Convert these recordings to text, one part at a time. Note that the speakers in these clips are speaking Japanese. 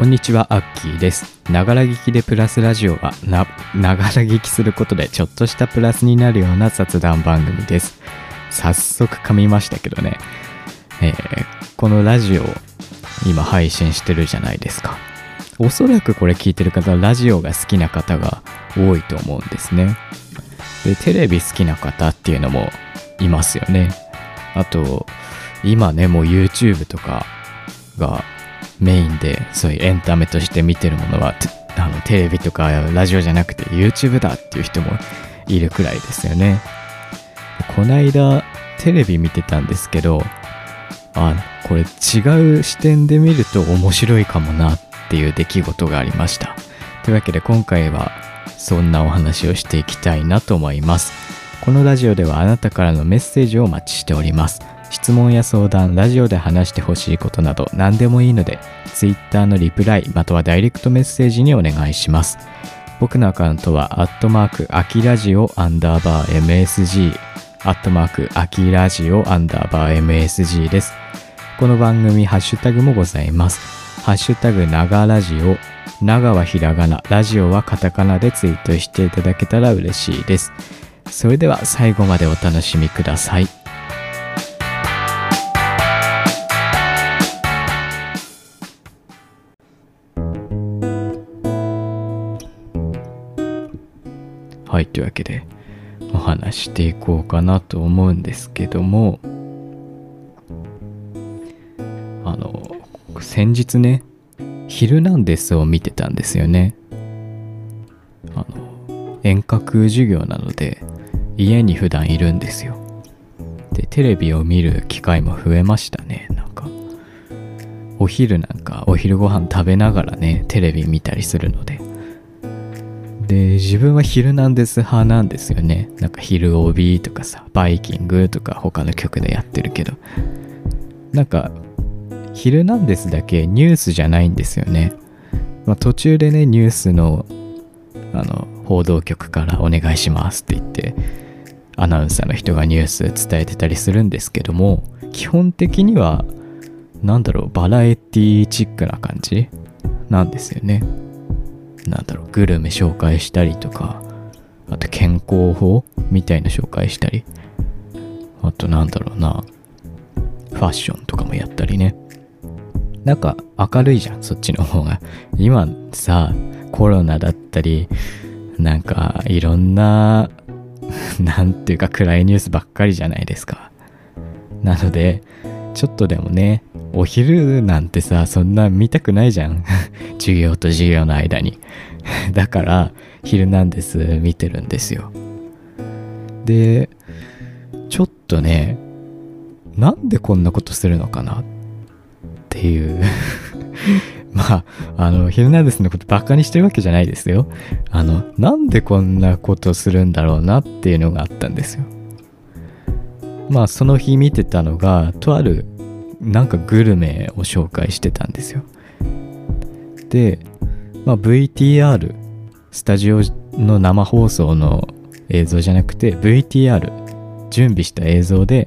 こんにちは、アッキーです。ながら聞きでプラスラジオはな、ながら聞きすることでちょっとしたプラスになるような雑談番組です。早速噛みましたけどね、えーこのラジオ今配信してるじゃないですか。おそらくこれ聞いてる方はラジオが好きな方が多いと思うんですね。で、テレビ好きな方っていうのもいますよね。あと、今ね、もう YouTube とかがメインでそういうエンタメとして見てるものはあのテレビとかラジオじゃなくて YouTube だっていう人もいるくらいですよね。こないだテレビ見てたんですけどあこれ違う視点で見ると面白いかもなっていう出来事がありました。というわけで今回はそんなお話をしていきたいなと思います。このラジオではあなたからのメッセージをお待ちしております。質問や相談、ラジオで話してほしいことなど何でもいいので、Twitter のリプライまたはダイレクトメッセージにお願いします。僕のアカウントは、アットマーク、アキラジオアンダーバー MSG、アットマーク、アキラジオアンダーバー MSG です。この番組、ハッシュタグもございます。ハッシュタグ、ながラジオ、長はひらがな、ラジオはカタカナでツイートしていただけたら嬉しいです。それでは最後までお楽しみください。はい、というわけでお話していこうかなと思うんですけども、あの、先日ね、ヒルナンデスを見てたんですよね。あの、遠隔授業なので、家に普段いるんですよ。で、テレビを見る機会も増えましたね、なんか。お昼なんか、お昼ご飯食べながらね、テレビ見たりするので。で、自分はヒルナンデス派なんですよね。なんか、昼帯とかさ、バイキングとか他の曲でやってるけど。なんか、ヒルナンデスだけニュースじゃないんですよね。まあ、途中でね、ニュースの、あの、報道局からお願いしますって言って、アナウンサーの人がニュース伝えてたりするんですけども、基本的には、なんだろう、バラエティチックな感じなんですよね。なんだろう、グルメ紹介したりとか、あと健康法みたいな紹介したり、あとなんだろうな、ファッションとかもやったりね。なんか明るいじゃん、そっちの方が。今さ、コロナだったり、なんかいろんな、なんていうか暗いニュースばっかりじゃないですか。なので、ちょっとでもね、お昼なんてさ、そんな見たくないじゃん。授業と授業の間に。だから、昼なんです見てるんですよ。で、ちょっとね、なんでこんなことするのかな？っていう。まあ、あの、ヒルナンデスのことバカにしてるわけじゃないですよ。あの、なんでこんなことするんだろうなっていうのがあったんですよ。まあ、その日見てたのが、とある、なんかグルメを紹介してたんですよ。で、まあ、VTR、スタジオの生放送の映像じゃなくて、VTR、準備した映像で、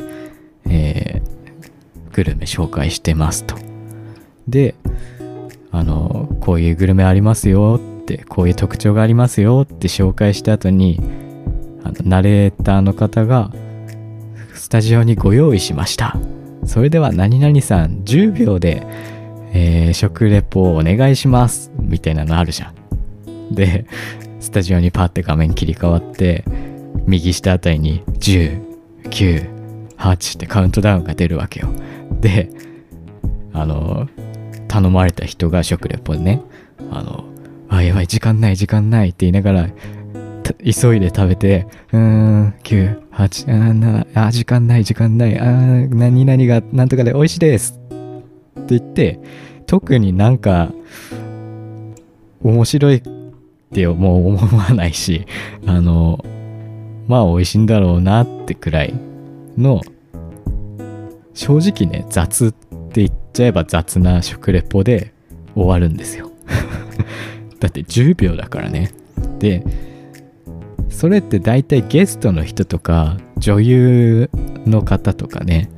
えーグルメ紹介してますと。で、あの、こういうグルメありますよって、こういう特徴がありますよって紹介した後に、あのナレーターの方が、スタジオにご用意しました。それでは何々さん10秒で、えー食レポをお願いします。みたいなのあるじゃん。で、スタジオにパッて画面切り替わって、右下あたりに10、9、8ってカウントダウンが出るわけよ。で、あの、頼まれた人が食レポでね、あの、あ、やばい、時間ない、時間ないって言いながら、急いで食べて、うーん、9、8、あ、7、あ、時間ない、時間ない、あ、何々がなんとかで美味しいですって言って、特になんか、面白いってもう思わないし、あの、まあ美味しいんだろうなってくらいの、正直ね、雑って言っちゃえば雑な食レポで終わるんですよ。だって10秒だからね。で、それって大体ゲストの人とか女優の方とかね、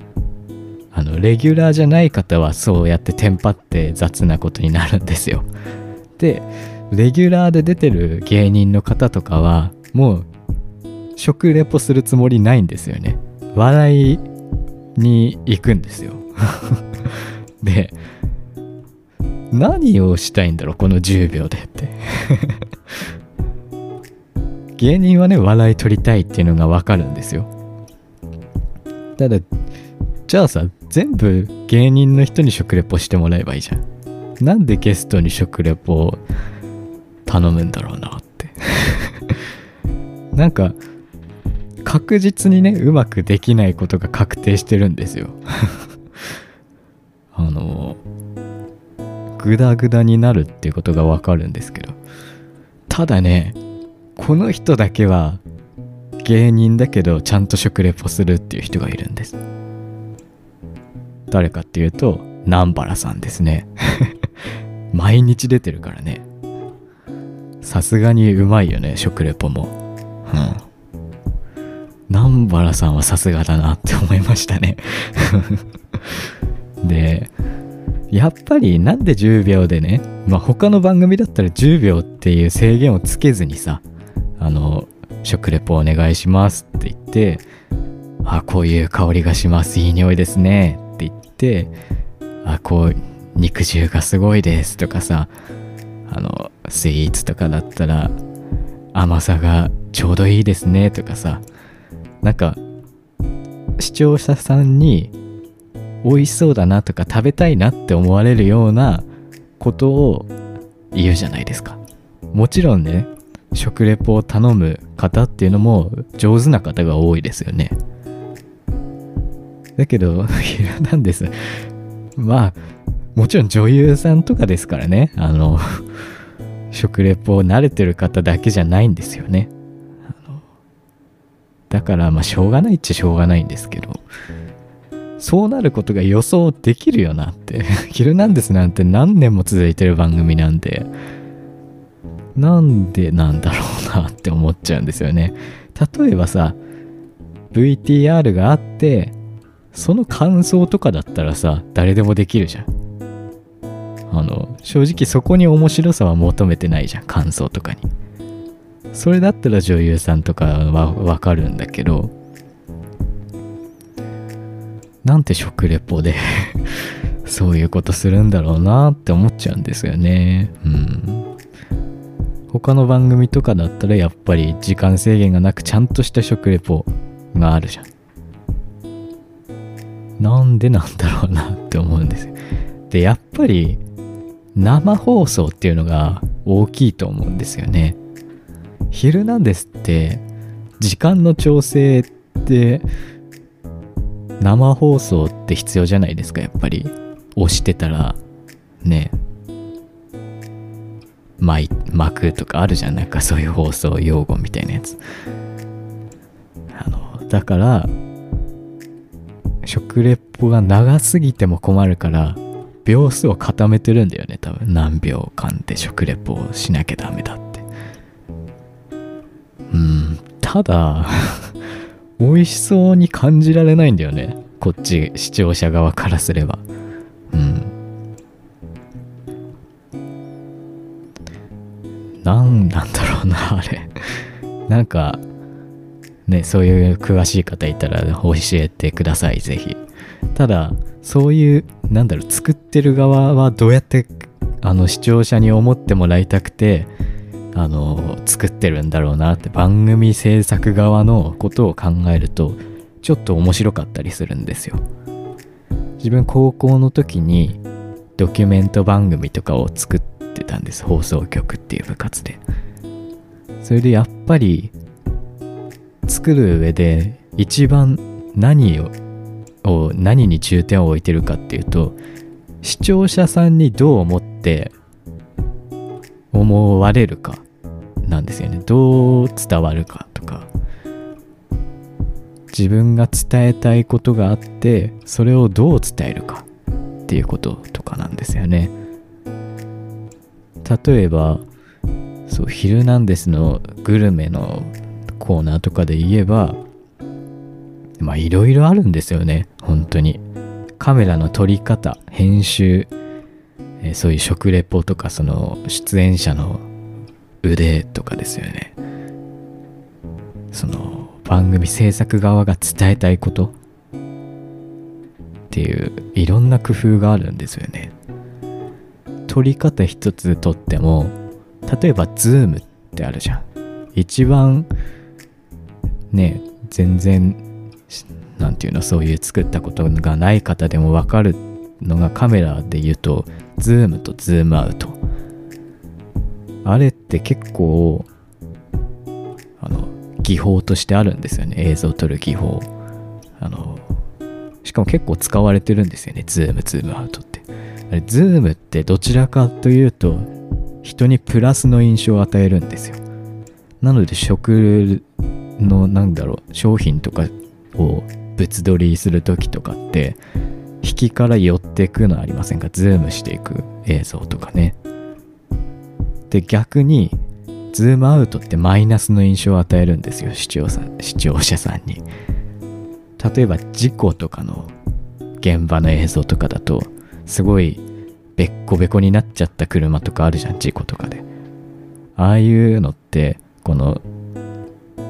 あのレギュラーじゃない方はそうやってテンパって雑なことになるんですよ。でレギュラーで出てる芸人の方とかはもう食レポするつもりないんですよね。笑いに行くんですよ。で何をしたいんだろうこの10秒でって。芸人はね笑い取りたいっていうのがわかるんですよ。ただじゃあさ全部芸人の人に食レポしてもらえばいいじゃん。なんでゲストに食レポを頼むんだろうなって。なんか確実にねうまくできないことが確定してるんですよ。あのグダグダになるっていうことがわかるんですけど。ただねこの人だけは芸人だけどちゃんと食レポするっていう人がいるんです。誰かっていうと南原さんですね。毎日出てるからね。さすがにうまいよね食レポも。うん。南原さんはさすがだなって思いましたね。でやっぱりなんで10秒でねまあ他の番組だったら10秒っていう制限をつけずにさあの食レポお願いしますって言ってあこういう香りがします。いい匂いですね。って言ってあこう肉汁がすごいですとかさあのスイーツとかだったら甘さがちょうどいいですねとかさなんか視聴者さんに美味しそうだなとか食べたいなって思われるようなことを言うじゃないですか。もちろんね食レポを頼む方っていうのも上手な方が多いですよね。だけど「ヒルナンデス」まあもちろん女優さんとかですからね。あの 食レポを慣れてる方だけじゃないんですよね。だからまあしょうがないっちゃしょうがないんですけど。そうなることが予想できるよなって「ヒルナンデス」なんて何年も続いてる番組なんで。なんでなんだろうなって思っちゃうんですよね。例えばさ VTR があってその感想とかだったらさ誰でもできるじゃん。あの正直そこに面白さは求めてないじゃん感想とかに。それだったら女優さんとかはわかるんだけどなんて食レポで そういうことするんだろうなって思っちゃうんですよね。うん。他の番組とかだったらやっぱり時間制限がなくちゃんとした食レポがあるじゃん。なんでなんだろうなって思うんですよ。でやっぱり生放送っていうのが大きいと思うんですよね。昼なんですって時間の調整って生放送って必要じゃないですかやっぱり。押してたらね。巻くとかあるじゃん。なんかそういう放送用語みたいなやつ。あのだから食レポが長すぎても困るから秒数を固めてるんだよね多分。何秒間で食レポをしなきゃダメだって。うんただ 美味しそうに感じられないんだよね。こっち視聴者側からすれば。うん。何なんだろうな あれ。なんかねそういう詳しい方いたら教えてくださいぜひ。ただそういうなんだろう作ってる側はどうやってあの視聴者に思ってもらいたくてあの作ってるんだろうなって番組制作側のことを考えるとちょっと面白かったりするんですよ。自分高校の時にドキュメント番組とかを作ってたんです。放送局っていう部活で。それでやっぱり作る上で一番何をを何に重点を置いてるかっていうと視聴者さんにどう思って思われるかなんですよね。どう伝わるかとか。自分が伝えたいことがあってそれをどう伝えるかっていうこととかなんですよね。例えばそう「ヒルナンデス」のグルメのコーナーとかで言えばまあいろいろあるんですよね。本当に。カメラの撮り方編集、えそういう食レポとかその出演者の腕とかですよね。その番組制作側が伝えたいことっていういろんな工夫があるんですよね。撮り方一つとっても例えばズームってあるじゃん。一番ね全然なんていうのそういう作ったことがない方でも分かるのがカメラで言うとズームとズームアウト。あれって結構あの技法としてあるんですよね。映像を撮る技法。あのしかも結構使われてるんですよね。ズームズームアウトって。ズームってどちらかというと人にプラスの印象を与えるんですよ。なので食のなんだろう商品とかを物撮りする時とかって引きから寄っていくのありませんか？ズームしていく映像とかね。で逆にズームアウトってマイナスの印象を与えるんですよ視聴者視聴者さんに。例えば事故とかの現場の映像とかだとすごいべっこべこになっちゃった車とかあるじゃん事故とかで。ああいうのってこの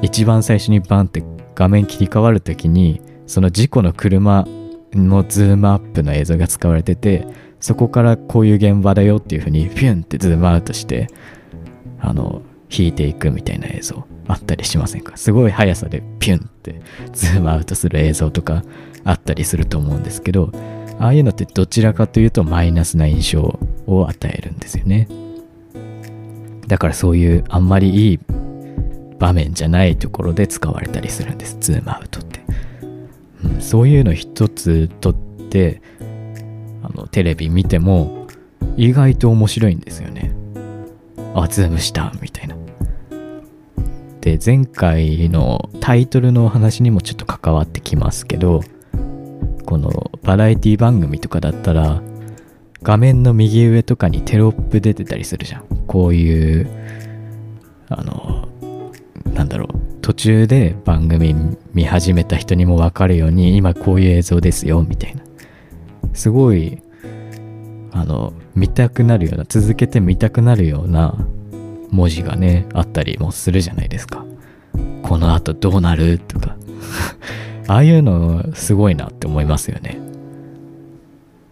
一番最初にバンって画面切り替わる時にその事故の車のズームアップの映像が使われててそこからこういう現場だよっていう風にピュンってズームアウトしてあの引いていくみたいな映像あったりしませんか？すごい速さでピュンってズームアウトする映像とかあったりすると思うんですけどああいうのってどちらかというとマイナスな印象を与えるんですよね。だからそういうあんまりいい場面じゃないところで使われたりするんです。ズームアウトって、うん、そういうの一つとってあのテレビ見ても意外と面白いんですよね。あズームしたみたいな。で前回のタイトルのお話にもちょっと関わってきますけどこのバラエティ番組とかだったら画面の右上とかにテロップ出てたりするじゃん。こういうあのなんだろう。途中で番組見始めた人にも分かるように今こういう映像ですよみたいな。すごいあの見たくなるような続けて見たくなるような文字がねあったりもするじゃないですか。この後どうなる？とか。ああいうのすごいなって思いますよね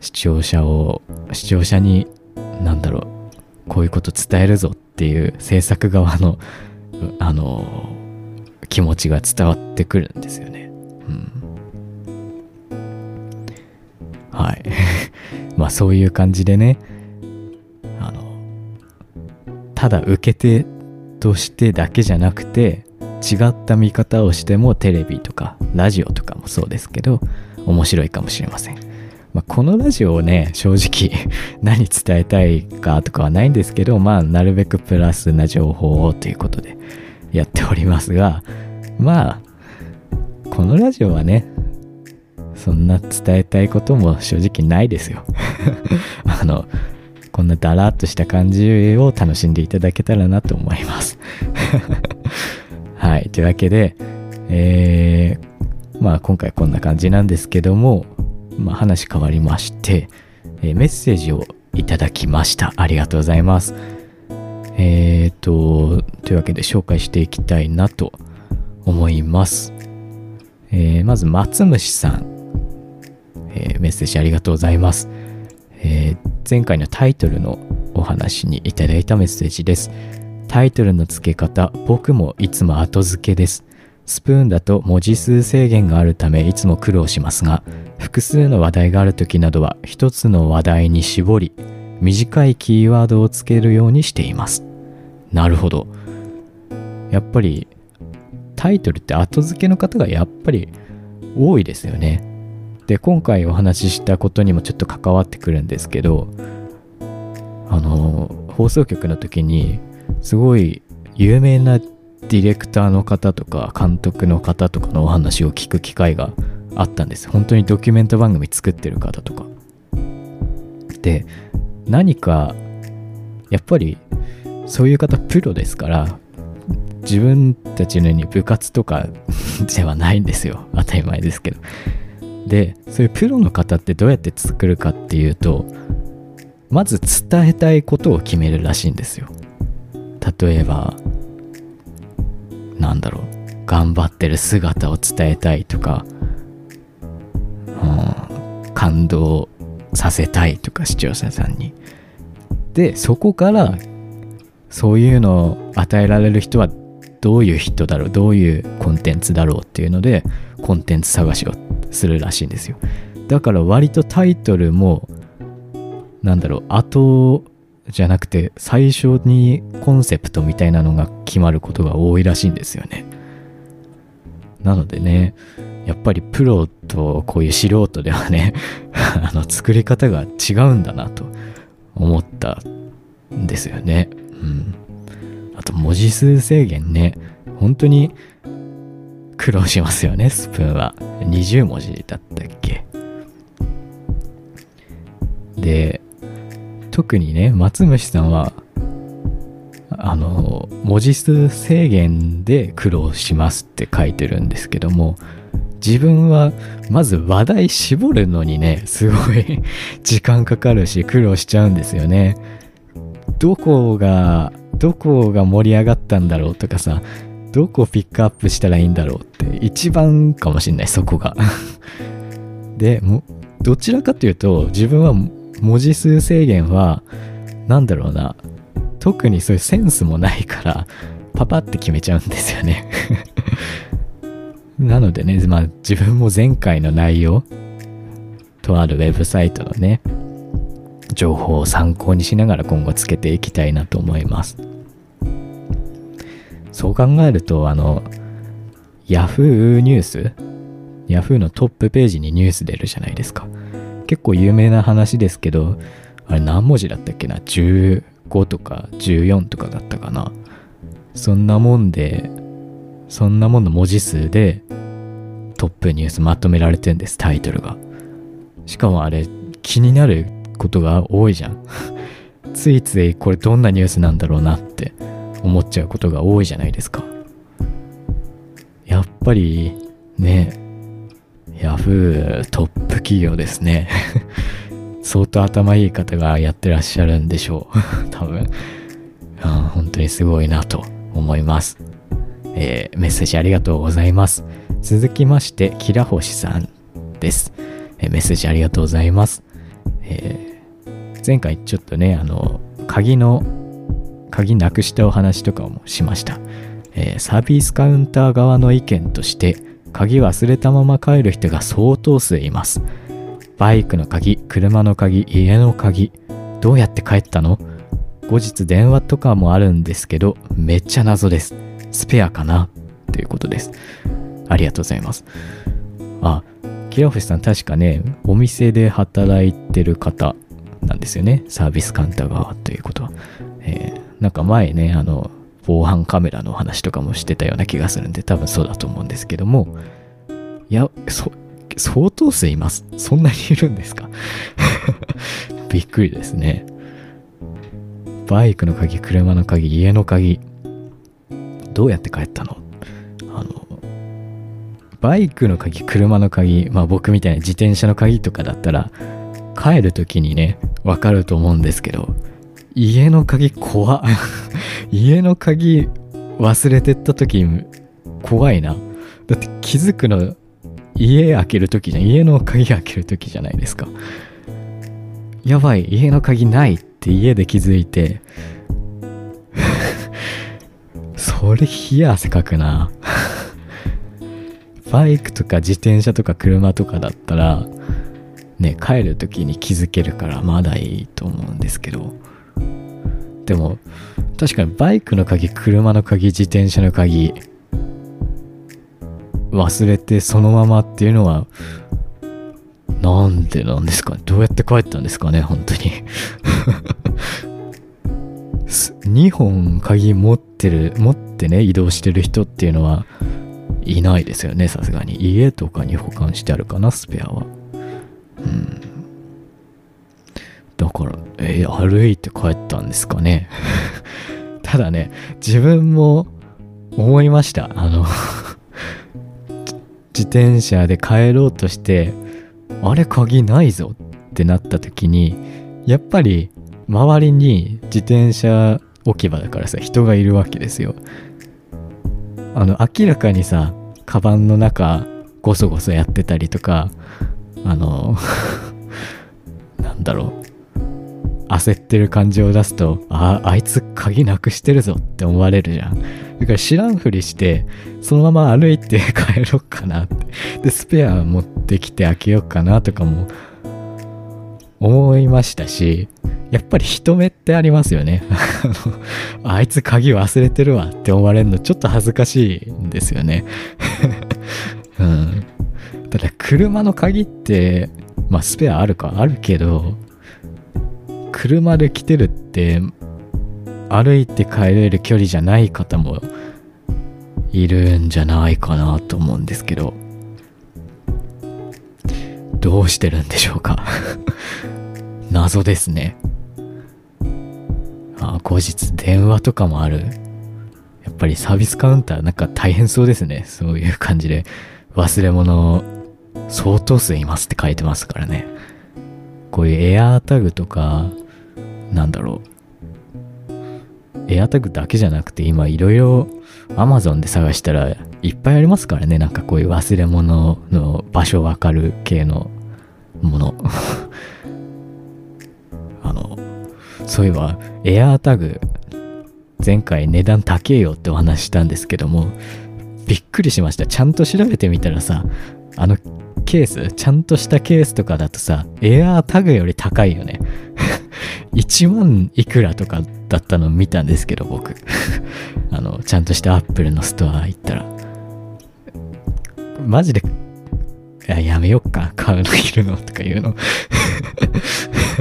視聴者を視聴者に何だろうこういうこと伝えるぞっていう制作側のあの気持ちが伝わってくるんですよね。うん、はい。まあそういう感じでね、あの、ただ受け手としてだけじゃなくて、違った見方をしてもテレビとかラジオとかもそうですけど、面白いかもしれません。まあ、このラジオをね、正直 何伝えたいかとかはないんですけど、まあ、なるべくプラスな情報をということでやっておりますが、まあ、このラジオはね、そんな伝えたいことも正直ないですよ。あの、こんなだらっとした感じを楽しんでいただけたらなと思います。はい。というわけで、えー、まあ今回こんな感じなんですけども、まあ、話変わりまして、えーメッセージをいただきました。ありがとうございます。えーと、というわけで紹介していきたいなと思います。えーまず、松虫さん、えーメッセージありがとうございます。えー前回のタイトルのお話にいただいたメッセージです。タイトルの付け方、僕もいつも後付けです。スプーンだと文字数制限があるためいつも苦労しますが、複数の話題がある時などは一つの話題に絞り、短いキーワードをつけるようにしています。なるほど。やっぱりタイトルって後付けの方がやっぱり多いですよね。で、今回お話ししたことにもちょっと関わってくるんですけど、あの、放送局の時にすごい有名なディレクターの方とか監督の方とかのお話を聞く機会があったんです。本当にドキュメント番組作ってる方とか。で、何か、やっぱりそういう方プロですから、自分たちのように部活とか ではないんですよ。当たり前ですけど。でそういうプロの方ってどうやって作るかっていうとまず伝えたいことを決めるらしいんですよ例えばなんだろう頑張ってる姿を伝えたいとか、うん、感動させたいとか視聴者さんに。でそこからそういうのを与えられる人はどういう人だろうどういうコンテンツだろうっていうのでコンテンツ探しをするらしいんですよ。だから割とタイトルもなんだろう後じゃなくて最初にコンセプトみたいなのが決まることが多いらしいんですよね。なのでねやっぱりプロとこういう素人ではね あの作り方が違うんだなと思ったんですよね。うん。あと文字数制限ね。本当に苦労しますよねスプーンは。20文字だったっけ。で特にね松虫さんはあの文字数制限で苦労しますって書いてるんですけども自分はまず話題絞るのにねすごい 時間かかるし苦労しちゃうんですよね。どこがどこが盛り上がったんだろうとかさどこをピックアップしたらいいんだろうって一番かもしんないそこが。でもどちらかというと自分は文字数制限は何だろうな。特にそういうセンスもないからパパって決めちゃうんですよね。なのでね、まあ自分も前回の内容とあるウェブサイトのね情報を参考にしながら今後つけていきたいなと思います。そう考えるとあの Yahoo ニュース？Yahoo のトップページにニュース出るじゃないですか。結構有名な話ですけどあれ何文字だったっけな？15とか14とかだったかな？そんなもんでそんなもんの文字数でトップニュースまとめられてるんですタイトルが。しかもあれ気になることが多いじゃん。ついついこれどんなニュースなんだろうなって思っちゃうことが多いじゃないですか。やっぱりねヤフートップ企業ですね 相当頭いい方がやってらっしゃるんでしょう 多分本当にすごいなと思いますえー、メッセージありがとうございます。続きまして、キラホシさんです。えー、メッセージありがとうございます。えー、前回ちょっとね、あの、鍵の、鍵なくしたお話とかもしました。えサービスカウンター側の意見として、鍵忘れたまま帰る人が相当数います。バイクの鍵、車の鍵、家の鍵、どうやって帰ったの？後日電話とかもあるんですけど、めっちゃ謎です。スペアかな？ということです。ありがとうございます。あ、キラフシさん確かね、お店で働いてる方なんですよね。サービスカウンター側ということは。えー、なんか前ね、あの、防犯カメラの話とかもしてたような気がするんで、多分そうだと思うんですけども、いや、そ、相当数います。そんなにいるんですか？びっくりですね。バイクの鍵、車の鍵、家の鍵、どうやって帰ったの？あのバイクの鍵車の鍵まあ僕みたいな自転車の鍵とかだったら帰る時にねわかると思うんですけど。家の鍵怖 家の鍵忘れてった時怖いな。だって気づくの家開ける時じゃん。家の鍵開ける時じゃないですか。やばい。家の鍵ないって家で気づいて。それ冷や汗かくな。バイクとか自転車とか車とかだったらね帰る時に気づけるからまだいいと思うんですけど。でも確かにバイクの鍵車の鍵自転車の鍵忘れてそのままっていうのはなんでなんですかね？どうやって帰ったんですかね？本当に。2本鍵持ってる持ってね移動してる人っていうのはいないですよねさすがに。家とかに保管してあるかなスペアは。うん。だからえー、歩いて帰ったんですかね？ただね自分も思いました。あの 自転車で帰ろうとしてあれ鍵ないぞってなった時にやっぱり周りに自転車置き場だからさ人がいるわけですよ。あの明らかにさカバンの中ゴソゴソやってたりとかあの なんだろう。焦ってる感じを出すとああいつ鍵なくしてるぞって思われるじゃん。だから知らんふりしてそのまま歩いて帰ろっかなって。でスペア持ってきて開けようかなとかも思いましたしやっぱり人目ってありますよね。あいつ鍵忘れてるわって思われるのちょっと恥ずかしいんですよね。うん。ただ車の鍵ってまあスペアあるかあるけど車で来てるって歩いて帰れる距離じゃない方もいるんじゃないかなと思うんですけどどうしてるんでしょうか？謎ですね。あ後日電話とかもある。やっぱりサービスカウンターなんか大変そうですね。そういう感じで。忘れ物相当数いますって書いてますからね。こういうエアータグとかなんだろう。エアタグだけじゃなくて今いろいろ Amazon で探したらいっぱいありますからね。なんかこういう忘れ物の場所わかる系のもの。あの、そういえばエアタグ前回値段高えよってお話したんですけどもびっくりしました。ちゃんと調べてみたらさ、あのケース、ちゃんとしたケースとかだとさ、エアータグより高いよね。1万いくらとかだったの見たんですけど、僕。あの、ちゃんとしたアップルのストア行ったら。マジで、いや、やめよっか、買うのいるのとか言うの。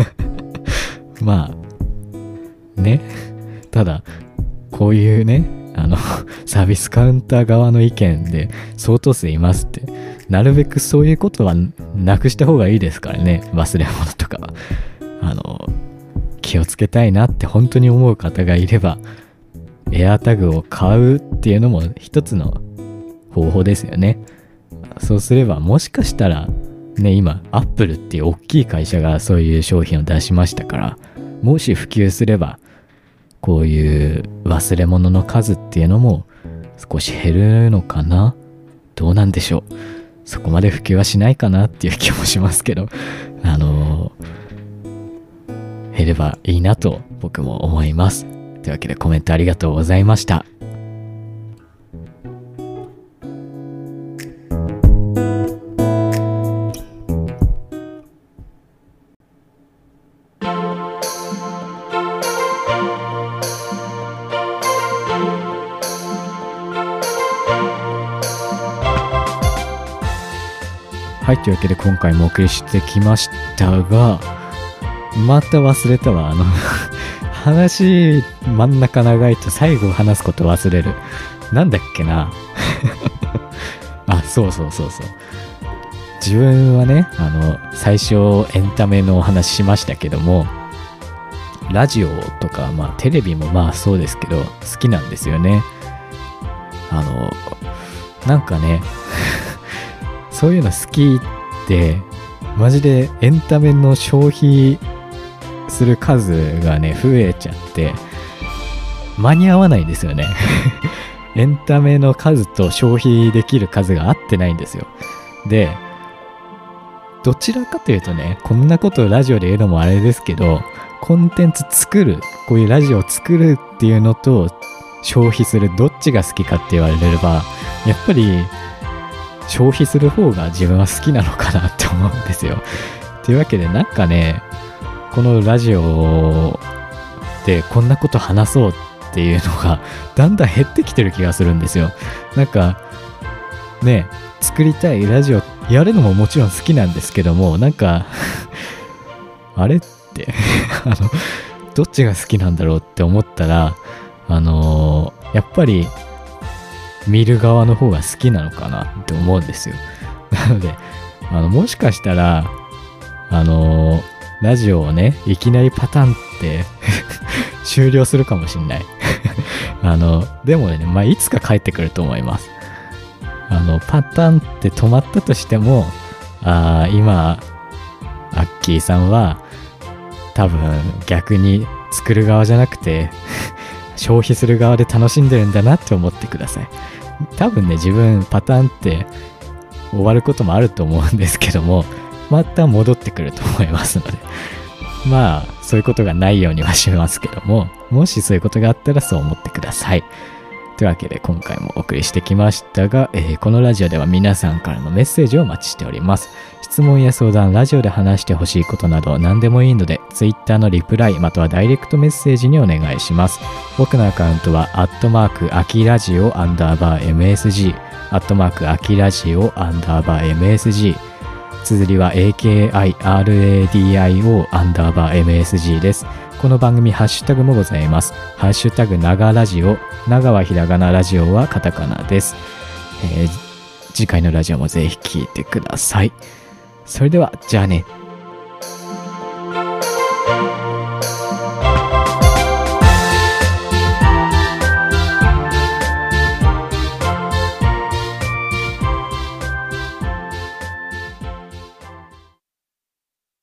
まあ、ね。ただ、こういうね、あの、サービスカウンター側の意見で相当数いますって、なるべくそういうことはなくした方がいいですからね、忘れ物とかは。あの、気をつけたいなって本当に思う方がいれば、エアタグを買うっていうのも一つの方法ですよね。そうすればもしかしたら、ね、今、アップルっていう大きい会社がそういう商品を出しましたから、もし普及すれば、こういう忘れ物の数っていうのも少し減るのかな？どうなんでしょう？そこまで普及はしないかなっていう気もしますけど、あのー減ればいいなと僕も思います。というわけでコメントありがとうございました。はい、というわけで今回もお送りしてきましたが、また忘れたわ。あの 話真ん中長いと最後話すこと忘れる。なんだっけな。あ、そうそうそうそう。自分はね、あの、最初エンタメのお話しましたけども、ラジオとか、まあテレビもまあそうですけど、好きなんですよね。あの、なんかね、そういうの好きって、マジでエンタメの消費する数がね、増えちゃって、間に合わないんですよね エンタメの数と消費できる数が合ってないんですよ。で、どちらかというとね、こんなことラジオで言うのもあれですけど、コンテンツ作る、こういうラジオを作るっていうのと、消費する、どっちが好きかって言われれば、やっぱり、消費する方が自分は好きなのかなって思うんですよ。というわけで、なんかね、このラジオでこんなこと話そうっていうのが だんだん減ってきてる気がするんですよ。なんかね作りたいラジオやるのももちろん好きなんですけどもなんか あれって あのどっちが好きなんだろうって思ったらあのー、やっぱり見る側の方が好きなのかなって思うんですよ。なのであのもしかしたらあのーラジオをね、いきなりパタンって 終了するかもしんない あの、でもね、まあ、いつか帰ってくると思います。あの、パタンって止まったとしても、あ今、アッキーさんは多分逆に作る側じゃなくて 消費する側で楽しんでるんだなって思ってください多分ね自分パターンって終わることもあると思うんですけどもまた戻ってくると思いますので。まあそういうことがないようにはしますけどももしそういうことがあったらそう思ってください。というわけで今回もお送りしてきましたが、えー、このラジオでは皆さんからのメッセージをお待ちしております。質問や相談、ラジオで話してほしいことなど何でもいいので Twitter のリプライまたはダイレクトメッセージにお願いします。僕のアカウントはアットマークアキラジオアンダーバー MSG アットマークアキラジオアンダーバー MSG 綴りは AKIRADIO アンダーバー MSG ですこの番組ハッシュタグもございます。ハッシュタグ長ラジオ、長はひらがなラジオはカタカナです。えー、次回のラジオもぜひ聴いてください。それでは、じゃあね。